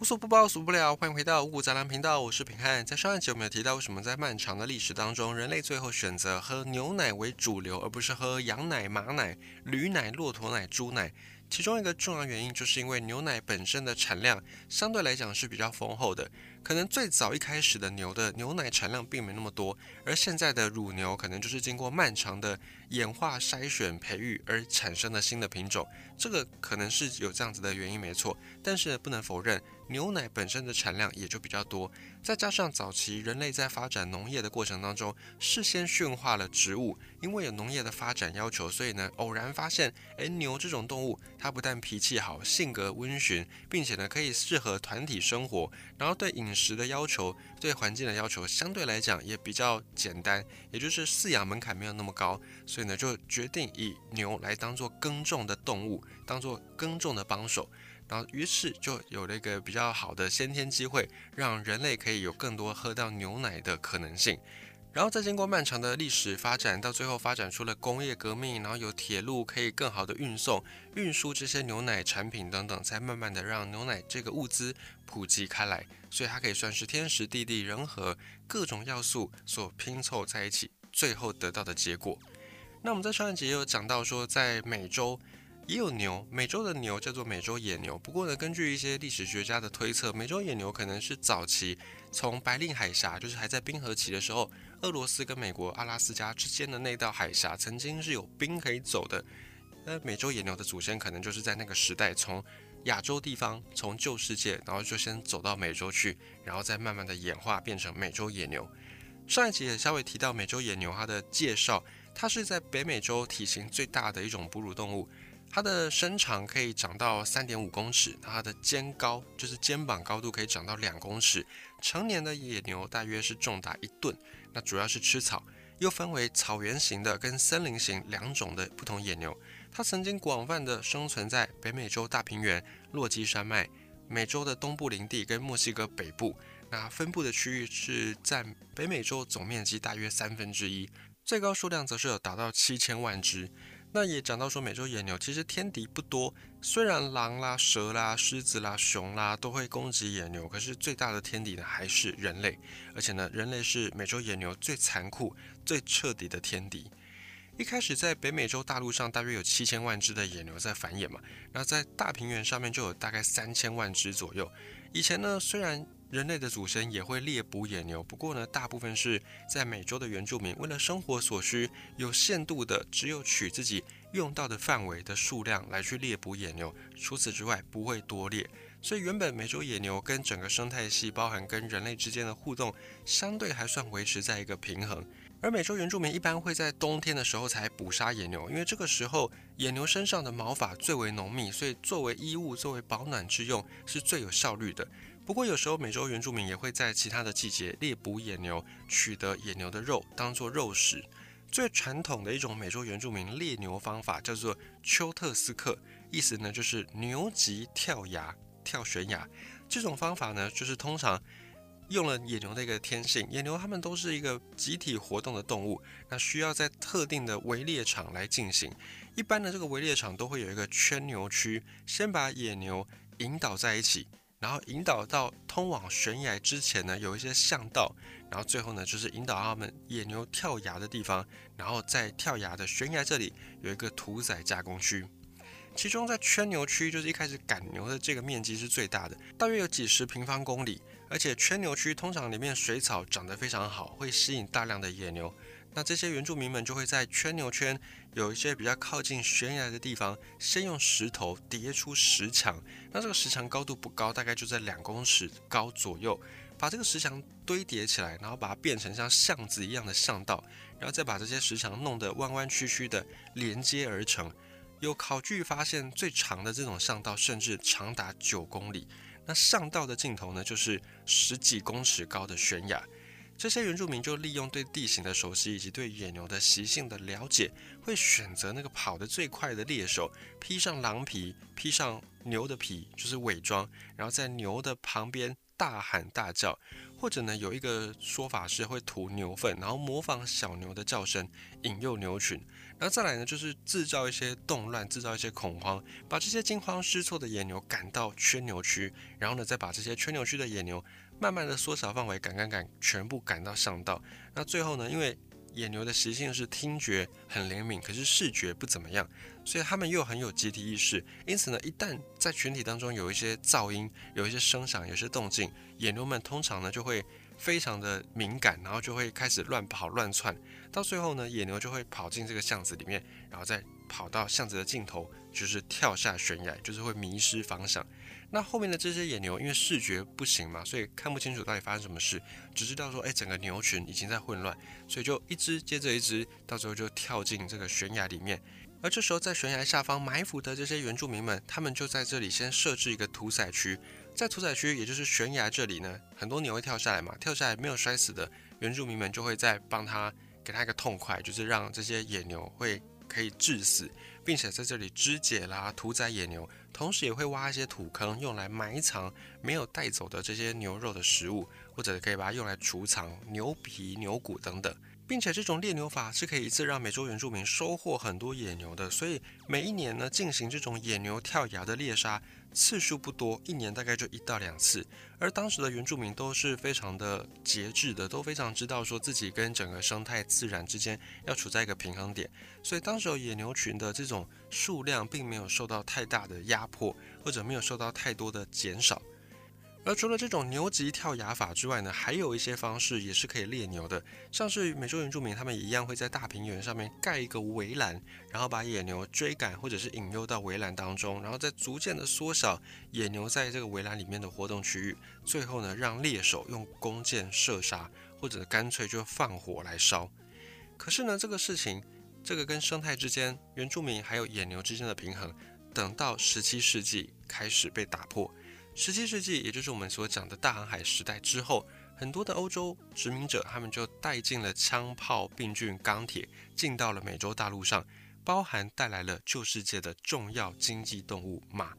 无所不包，无所不了，欢迎回到五谷杂粮频道，我是平汉。在上一集我们有提到，为什么在漫长的历史当中，人类最后选择喝牛奶为主流，而不是喝羊奶、马奶、驴奶、骆驼奶、猪奶？其中一个重要原因，就是因为牛奶本身的产量相对来讲是比较丰厚的。可能最早一开始的牛的牛奶产量并没那么多，而现在的乳牛可能就是经过漫长的演化、筛选、培育而产生的新的品种。这个可能是有这样子的原因，没错。但是不能否认。牛奶本身的产量也就比较多，再加上早期人类在发展农业的过程当中，事先驯化了植物，因为有农业的发展要求，所以呢，偶然发现，诶，牛这种动物，它不但脾气好，性格温驯，并且呢，可以适合团体生活，然后对饮食的要求，对环境的要求，相对来讲也比较简单，也就是饲养门槛没有那么高，所以呢，就决定以牛来当做耕种的动物，当做耕种的帮手。然后，于是就有了一个比较好的先天机会，让人类可以有更多喝到牛奶的可能性。然后再经过漫长的历史发展，到最后发展出了工业革命，然后有铁路可以更好的运送、运输这些牛奶产品等等，才慢慢的让牛奶这个物资普及开来。所以它可以算是天时地利人和各种要素所拼凑在一起，最后得到的结果。那我们在上一集也有讲到说，在美洲。也有牛，美洲的牛叫做美洲野牛。不过呢，根据一些历史学家的推测，美洲野牛可能是早期从白令海峡，就是还在冰河期的时候，俄罗斯跟美国阿拉斯加之间的那道海峡曾经是有冰可以走的。那美洲野牛的祖先可能就是在那个时代从亚洲地方，从旧世界，然后就先走到美洲去，然后再慢慢的演化变成美洲野牛。上一集也稍微提到美洲野牛它的介绍，它是在北美洲体型最大的一种哺乳动物。它的身长可以长到三点五公尺，它的肩高就是肩膀高度可以长到两公尺。成年的野牛大约是重达一吨。那主要是吃草，又分为草原型的跟森林型两种的不同野牛。它曾经广泛的生存在北美洲大平原、落基山脉、美洲的东部林地跟墨西哥北部。那分布的区域是占北美洲总面积大约三分之一，最高数量则是有达到七千万只。那也讲到说，美洲野牛其实天敌不多，虽然狼啦、蛇啦、狮子啦、熊啦都会攻击野牛，可是最大的天敌呢还是人类，而且呢，人类是美洲野牛最残酷、最彻底的天敌。一开始在北美洲大陆上大约有七千万只的野牛在繁衍嘛，那在大平原上面就有大概三千万只左右。以前呢，虽然人类的祖先也会猎捕野牛，不过呢，大部分是在美洲的原住民为了生活所需，有限度的只有取自己用到的范围的数量来去猎捕野牛，除此之外不会多猎。所以原本美洲野牛跟整个生态系，包含跟人类之间的互动，相对还算维持在一个平衡。而美洲原住民一般会在冬天的时候才捕杀野牛，因为这个时候野牛身上的毛发最为浓密，所以作为衣物、作为保暖之用是最有效率的。不过有时候美洲原住民也会在其他的季节猎捕野牛，取得野牛的肉当做肉食。最传统的一种美洲原住民猎牛方法叫做丘特斯克，意思呢就是牛级跳崖、跳悬崖。这种方法呢就是通常用了野牛的一个天性，野牛它们都是一个集体活动的动物，那需要在特定的围猎场来进行。一般的这个围猎场都会有一个圈牛区，先把野牛引导在一起。然后引导到通往悬崖之前呢，有一些巷道，然后最后呢，就是引导他们野牛跳崖的地方，然后在跳崖的悬崖这里有一个屠宰加工区，其中在圈牛区就是一开始赶牛的这个面积是最大的，大约有几十平方公里，而且圈牛区通常里面水草长得非常好，会吸引大量的野牛。那这些原住民们就会在圈牛圈有一些比较靠近悬崖的地方，先用石头叠出石墙。那这个石墙高度不高，大概就在两公尺高左右。把这个石墙堆叠起来，然后把它变成像巷子一样的巷道，然后再把这些石墙弄得弯弯曲曲的连接而成。有考据发现，最长的这种巷道甚至长达九公里。那巷道的尽头呢，就是十几公尺高的悬崖。这些原住民就利用对地形的熟悉以及对野牛的习性的了解，会选择那个跑得最快的猎手，披上狼皮，披上牛的皮，就是伪装，然后在牛的旁边大喊大叫，或者呢有一个说法是会涂牛粪，然后模仿小牛的叫声，引诱牛群。然后再来呢，就是制造一些动乱，制造一些恐慌，把这些惊慌失措的野牛赶到圈牛区，然后呢，再把这些圈牛区的野牛慢慢的缩小范围，赶赶赶，全部赶到巷道。那最后呢，因为野牛的习性是听觉很灵敏，可是视觉不怎么样，所以他们又很有集体意识。因此呢，一旦在群体当中有一些噪音、有一些声响、有些动静，野牛们通常呢就会非常的敏感，然后就会开始乱跑乱窜。到最后呢，野牛就会跑进这个巷子里面，然后再跑到巷子的尽头，就是跳下悬崖，就是会迷失方向。那后面的这些野牛因为视觉不行嘛，所以看不清楚到底发生什么事，只知道说，哎，整个牛群已经在混乱，所以就一只接着一只，到最后就跳进这个悬崖里面。而这时候在悬崖下方埋伏的这些原住民们，他们就在这里先设置一个屠宰区，在屠宰区，也就是悬崖这里呢，很多牛会跳下来嘛，跳下来没有摔死的原住民们就会再帮他。给他一个痛快，就是让这些野牛会可以致死，并且在这里肢解啦、屠宰野牛，同时也会挖一些土坑，用来埋藏没有带走的这些牛肉的食物，或者可以把它用来储藏牛皮、牛骨等等。并且这种猎牛法是可以一次让美洲原住民收获很多野牛的，所以每一年呢进行这种野牛跳崖的猎杀。次数不多，一年大概就一到两次。而当时的原住民都是非常的节制的，都非常知道说自己跟整个生态自然之间要处在一个平衡点，所以当时野牛群的这种数量并没有受到太大的压迫，或者没有受到太多的减少。而除了这种牛级跳崖法之外呢，还有一些方式也是可以猎牛的，像是美洲原住民他们一样会在大平原上面盖一个围栏，然后把野牛追赶或者是引诱到围栏当中，然后再逐渐的缩小野牛在这个围栏里面的活动区域，最后呢让猎手用弓箭射杀，或者干脆就放火来烧。可是呢这个事情，这个跟生态之间、原住民还有野牛之间的平衡，等到十七世纪开始被打破。十七世纪，也就是我们所讲的大航海时代之后，很多的欧洲殖民者，他们就带进了枪炮、病菌、钢铁，进到了美洲大陆上，包含带来了旧世界的重要经济动物马。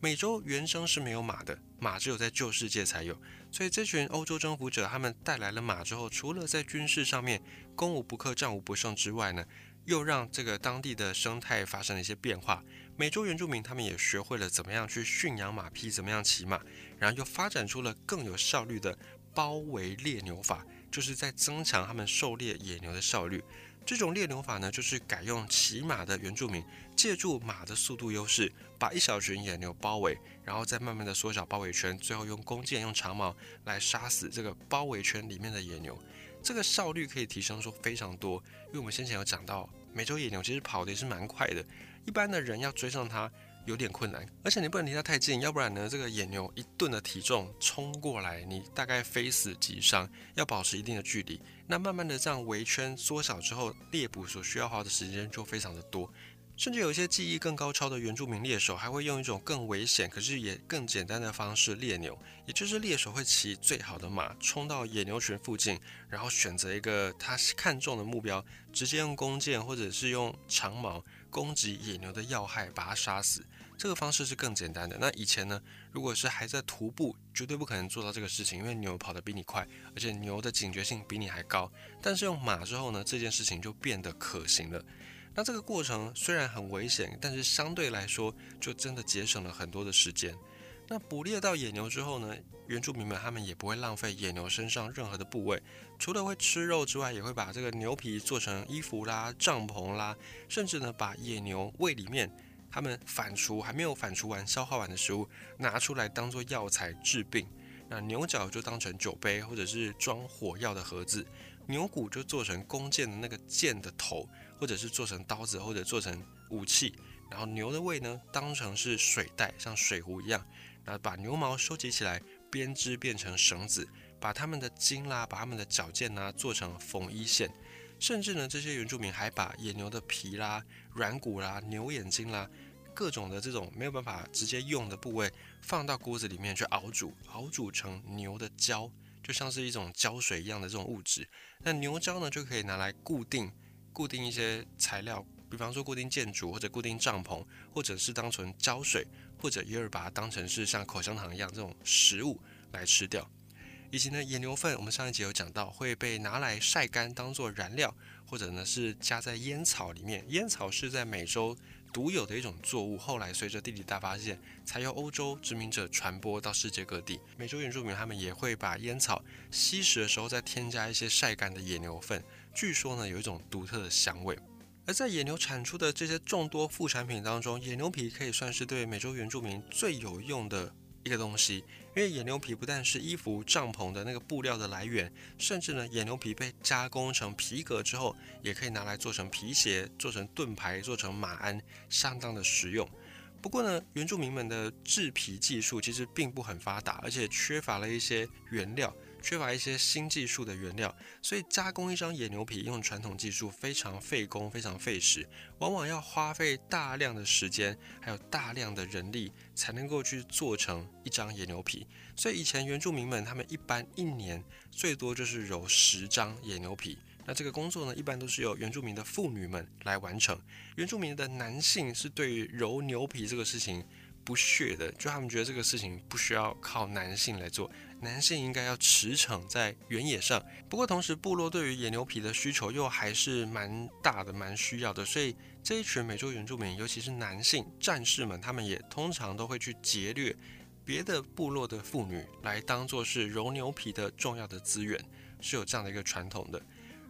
美洲原生是没有马的，马只有在旧世界才有。所以这群欧洲征服者，他们带来了马之后，除了在军事上面攻无不克、战无不胜之外呢，又让这个当地的生态发生了一些变化。美洲原住民他们也学会了怎么样去驯养马匹，怎么样骑马，然后又发展出了更有效率的包围猎牛法，就是在增强他们狩猎野牛的效率。这种猎牛法呢，就是改用骑马的原住民，借助马的速度优势，把一小群野牛包围，然后再慢慢的缩小包围圈，最后用弓箭、用长矛来杀死这个包围圈里面的野牛。这个效率可以提升出非常多，因为我们先前有讲到，美洲野牛其实跑的也是蛮快的。一般的人要追上它有点困难，而且你不能离它太近，要不然呢，这个野牛一顿的体重冲过来，你大概非死即伤。要保持一定的距离，那慢慢的这样围圈缩小之后，猎捕所需要花的时间就非常的多。甚至有一些技艺更高超的原住民猎手，还会用一种更危险，可是也更简单的方式猎牛，也就是猎手会骑最好的马冲到野牛群附近，然后选择一个他看中的目标，直接用弓箭或者是用长矛。攻击野牛的要害，把它杀死，这个方式是更简单的。那以前呢，如果是还在徒步，绝对不可能做到这个事情，因为牛跑得比你快，而且牛的警觉性比你还高。但是用马之后呢，这件事情就变得可行了。那这个过程虽然很危险，但是相对来说，就真的节省了很多的时间。那捕猎到野牛之后呢，原住民们他们也不会浪费野牛身上任何的部位，除了会吃肉之外，也会把这个牛皮做成衣服啦、帐篷啦，甚至呢把野牛胃里面他们反刍还没有反刍完、消化完的食物拿出来当做药材治病。那牛角就当成酒杯或者是装火药的盒子，牛骨就做成弓箭的那个箭的头，或者是做成刀子或者做成武器。然后牛的胃呢当成是水袋，像水壶一样。那把牛毛收集起来，编织变成绳子，把它们的筋啦，把它们的脚腱呐做成缝衣线，甚至呢，这些原住民还把野牛的皮啦、软骨啦、牛眼睛啦，各种的这种没有办法直接用的部位，放到锅子里面去熬煮，熬煮成牛的胶，就像是一种胶水一样的这种物质。那牛胶呢，就可以拿来固定固定一些材料，比方说固定建筑或者固定帐篷，或者是当成胶水。或者也有把它当成是像口香糖一样这种食物来吃掉。以及呢野牛粪，我们上一集有讲到会被拿来晒干当做燃料，或者呢是加在烟草里面。烟草是在美洲独有的一种作物，后来随着地理大发现，才由欧洲殖民者传播到世界各地。美洲原住民他们也会把烟草吸食的时候再添加一些晒干的野牛粪，据说呢有一种独特的香味。而在野牛产出的这些众多副产品当中，野牛皮可以算是对美洲原住民最有用的一个东西。因为野牛皮不但是衣服、帐篷的那个布料的来源，甚至呢，野牛皮被加工成皮革之后，也可以拿来做成皮鞋、做成盾牌、做成马鞍，相当的实用。不过呢，原住民们的制皮技术其实并不很发达，而且缺乏了一些原料。缺乏一些新技术的原料，所以加工一张野牛皮用传统技术非常费工、非常费时，往往要花费大量的时间，还有大量的人力才能够去做成一张野牛皮。所以以前原住民们他们一般一年最多就是揉十张野牛皮。那这个工作呢，一般都是由原住民的妇女们来完成。原住民的男性是对于揉牛皮这个事情不屑的，就他们觉得这个事情不需要靠男性来做。男性应该要驰骋在原野上，不过同时部落对于野牛皮的需求又还是蛮大的、蛮需要的，所以这一群美洲原住民，尤其是男性战士们，他们也通常都会去劫掠别的部落的妇女，来当做是揉牛皮的重要的资源，是有这样的一个传统的。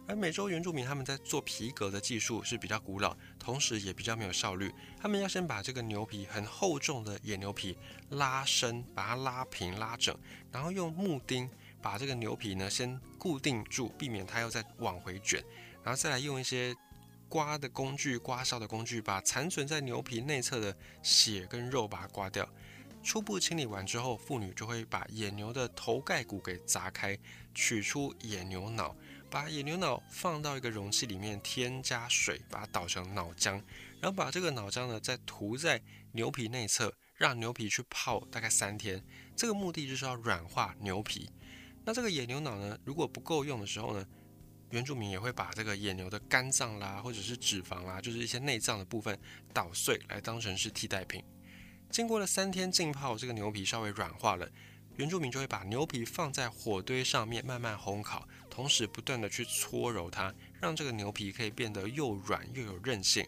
而美洲原住民他们在做皮革的技术是比较古老，同时也比较没有效率。他们要先把这个牛皮很厚重的野牛皮拉伸，把它拉平拉整，然后用木钉把这个牛皮呢先固定住，避免它又再往回卷，然后再来用一些刮的工具、刮痧的工具，把残存在牛皮内侧的血跟肉把它刮掉。初步清理完之后，妇女就会把野牛的头盖骨给砸开，取出野牛脑。把野牛脑放到一个容器里面，添加水，把它捣成脑浆，然后把这个脑浆呢再涂在牛皮内侧，让牛皮去泡大概三天。这个目的就是要软化牛皮。那这个野牛脑呢，如果不够用的时候呢，原住民也会把这个野牛的肝脏啦，或者是脂肪啦，就是一些内脏的部分捣碎来当成是替代品。经过了三天浸泡，这个牛皮稍微软化了。原住民就会把牛皮放在火堆上面慢慢烘烤，同时不断的去搓揉它，让这个牛皮可以变得又软又有韧性。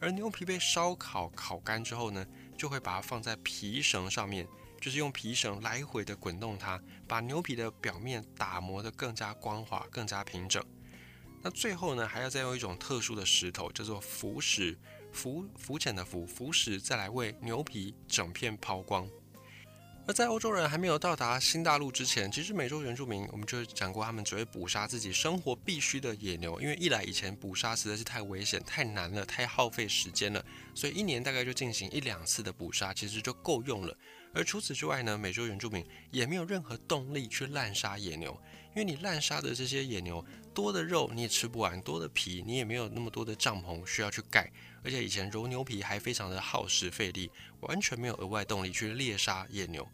而牛皮被烧烤烤干之后呢，就会把它放在皮绳上面，就是用皮绳来回的滚动它，把牛皮的表面打磨得更加光滑、更加平整。那最后呢，还要再用一种特殊的石头，叫做浮石，浮浮浅的浮，浮石再来为牛皮整片抛光。而在欧洲人还没有到达新大陆之前，其实美洲原住民我们就讲过，他们只会捕杀自己生活必须的野牛，因为一来以前捕杀实在是太危险、太难了、太耗费时间了，所以一年大概就进行一两次的捕杀，其实就够用了。而除此之外呢，美洲原住民也没有任何动力去滥杀野牛，因为你滥杀的这些野牛多的肉你也吃不完，多的皮你也没有那么多的帐篷需要去盖。而且以前揉牛皮还非常的耗时费力，完全没有额外动力去猎杀野牛。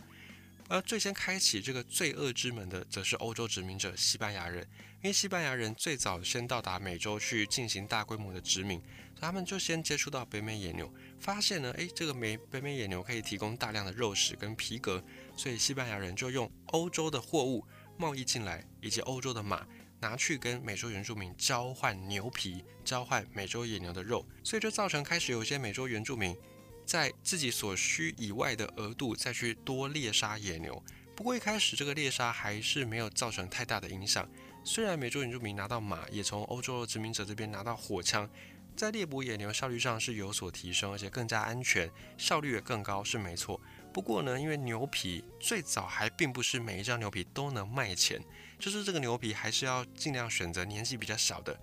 而最先开启这个罪恶之门的，则是欧洲殖民者西班牙人。因为西班牙人最早先到达美洲去进行大规模的殖民，他们就先接触到北美野牛，发现呢，诶，这个美北美野牛可以提供大量的肉食跟皮革，所以西班牙人就用欧洲的货物贸易进来，以及欧洲的马。拿去跟美洲原住民交换牛皮，交换美洲野牛的肉，所以就造成开始有些美洲原住民在自己所需以外的额度再去多猎杀野牛。不过一开始这个猎杀还是没有造成太大的影响。虽然美洲原住民拿到马，也从欧洲殖民者这边拿到火枪，在猎捕野牛效率上是有所提升，而且更加安全，效率也更高，是没错。不过呢，因为牛皮最早还并不是每一张牛皮都能卖钱。就是这个牛皮还是要尽量选择年纪比较小的，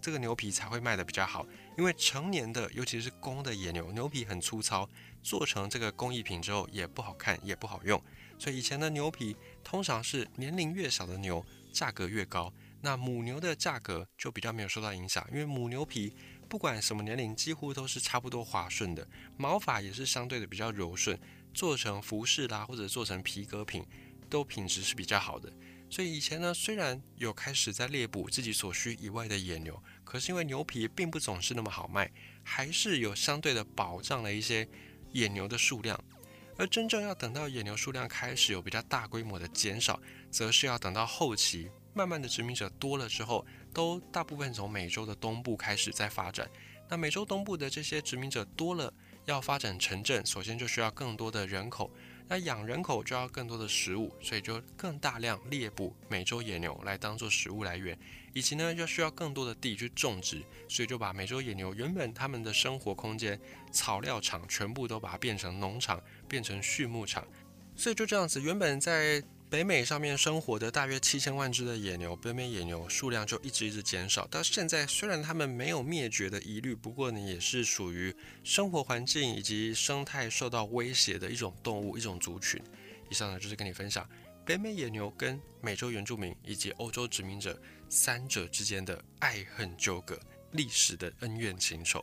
这个牛皮才会卖的比较好。因为成年的，尤其是公的野牛，牛皮很粗糙，做成这个工艺品之后也不好看，也不好用。所以以前的牛皮通常是年龄越小的牛价格越高，那母牛的价格就比较没有受到影响，因为母牛皮不管什么年龄几乎都是差不多滑顺的，毛发也是相对的比较柔顺，做成服饰啦或者做成皮革品都品质是比较好的。所以以前呢，虽然有开始在猎捕自己所需以外的野牛，可是因为牛皮并不总是那么好卖，还是有相对的保障了一些野牛的数量。而真正要等到野牛数量开始有比较大规模的减少，则是要等到后期，慢慢的殖民者多了之后，都大部分从美洲的东部开始在发展。那美洲东部的这些殖民者多了，要发展城镇，首先就需要更多的人口。那养人口就要更多的食物，所以就更大量猎捕美洲野牛来当做食物来源，以及呢要需要更多的地去种植，所以就把美洲野牛原本他们的生活空间草料场全部都把它变成农场，变成畜牧场，所以就这样子，原本在。北美上面生活的大约七千万只的野牛，北美野牛数量就一直一直减少。到现在，虽然它们没有灭绝的疑虑，不过呢，也是属于生活环境以及生态受到威胁的一种动物、一种族群。以上呢，就是跟你分享北美野牛跟美洲原住民以及欧洲殖民者三者之间的爱恨纠葛、历史的恩怨情仇。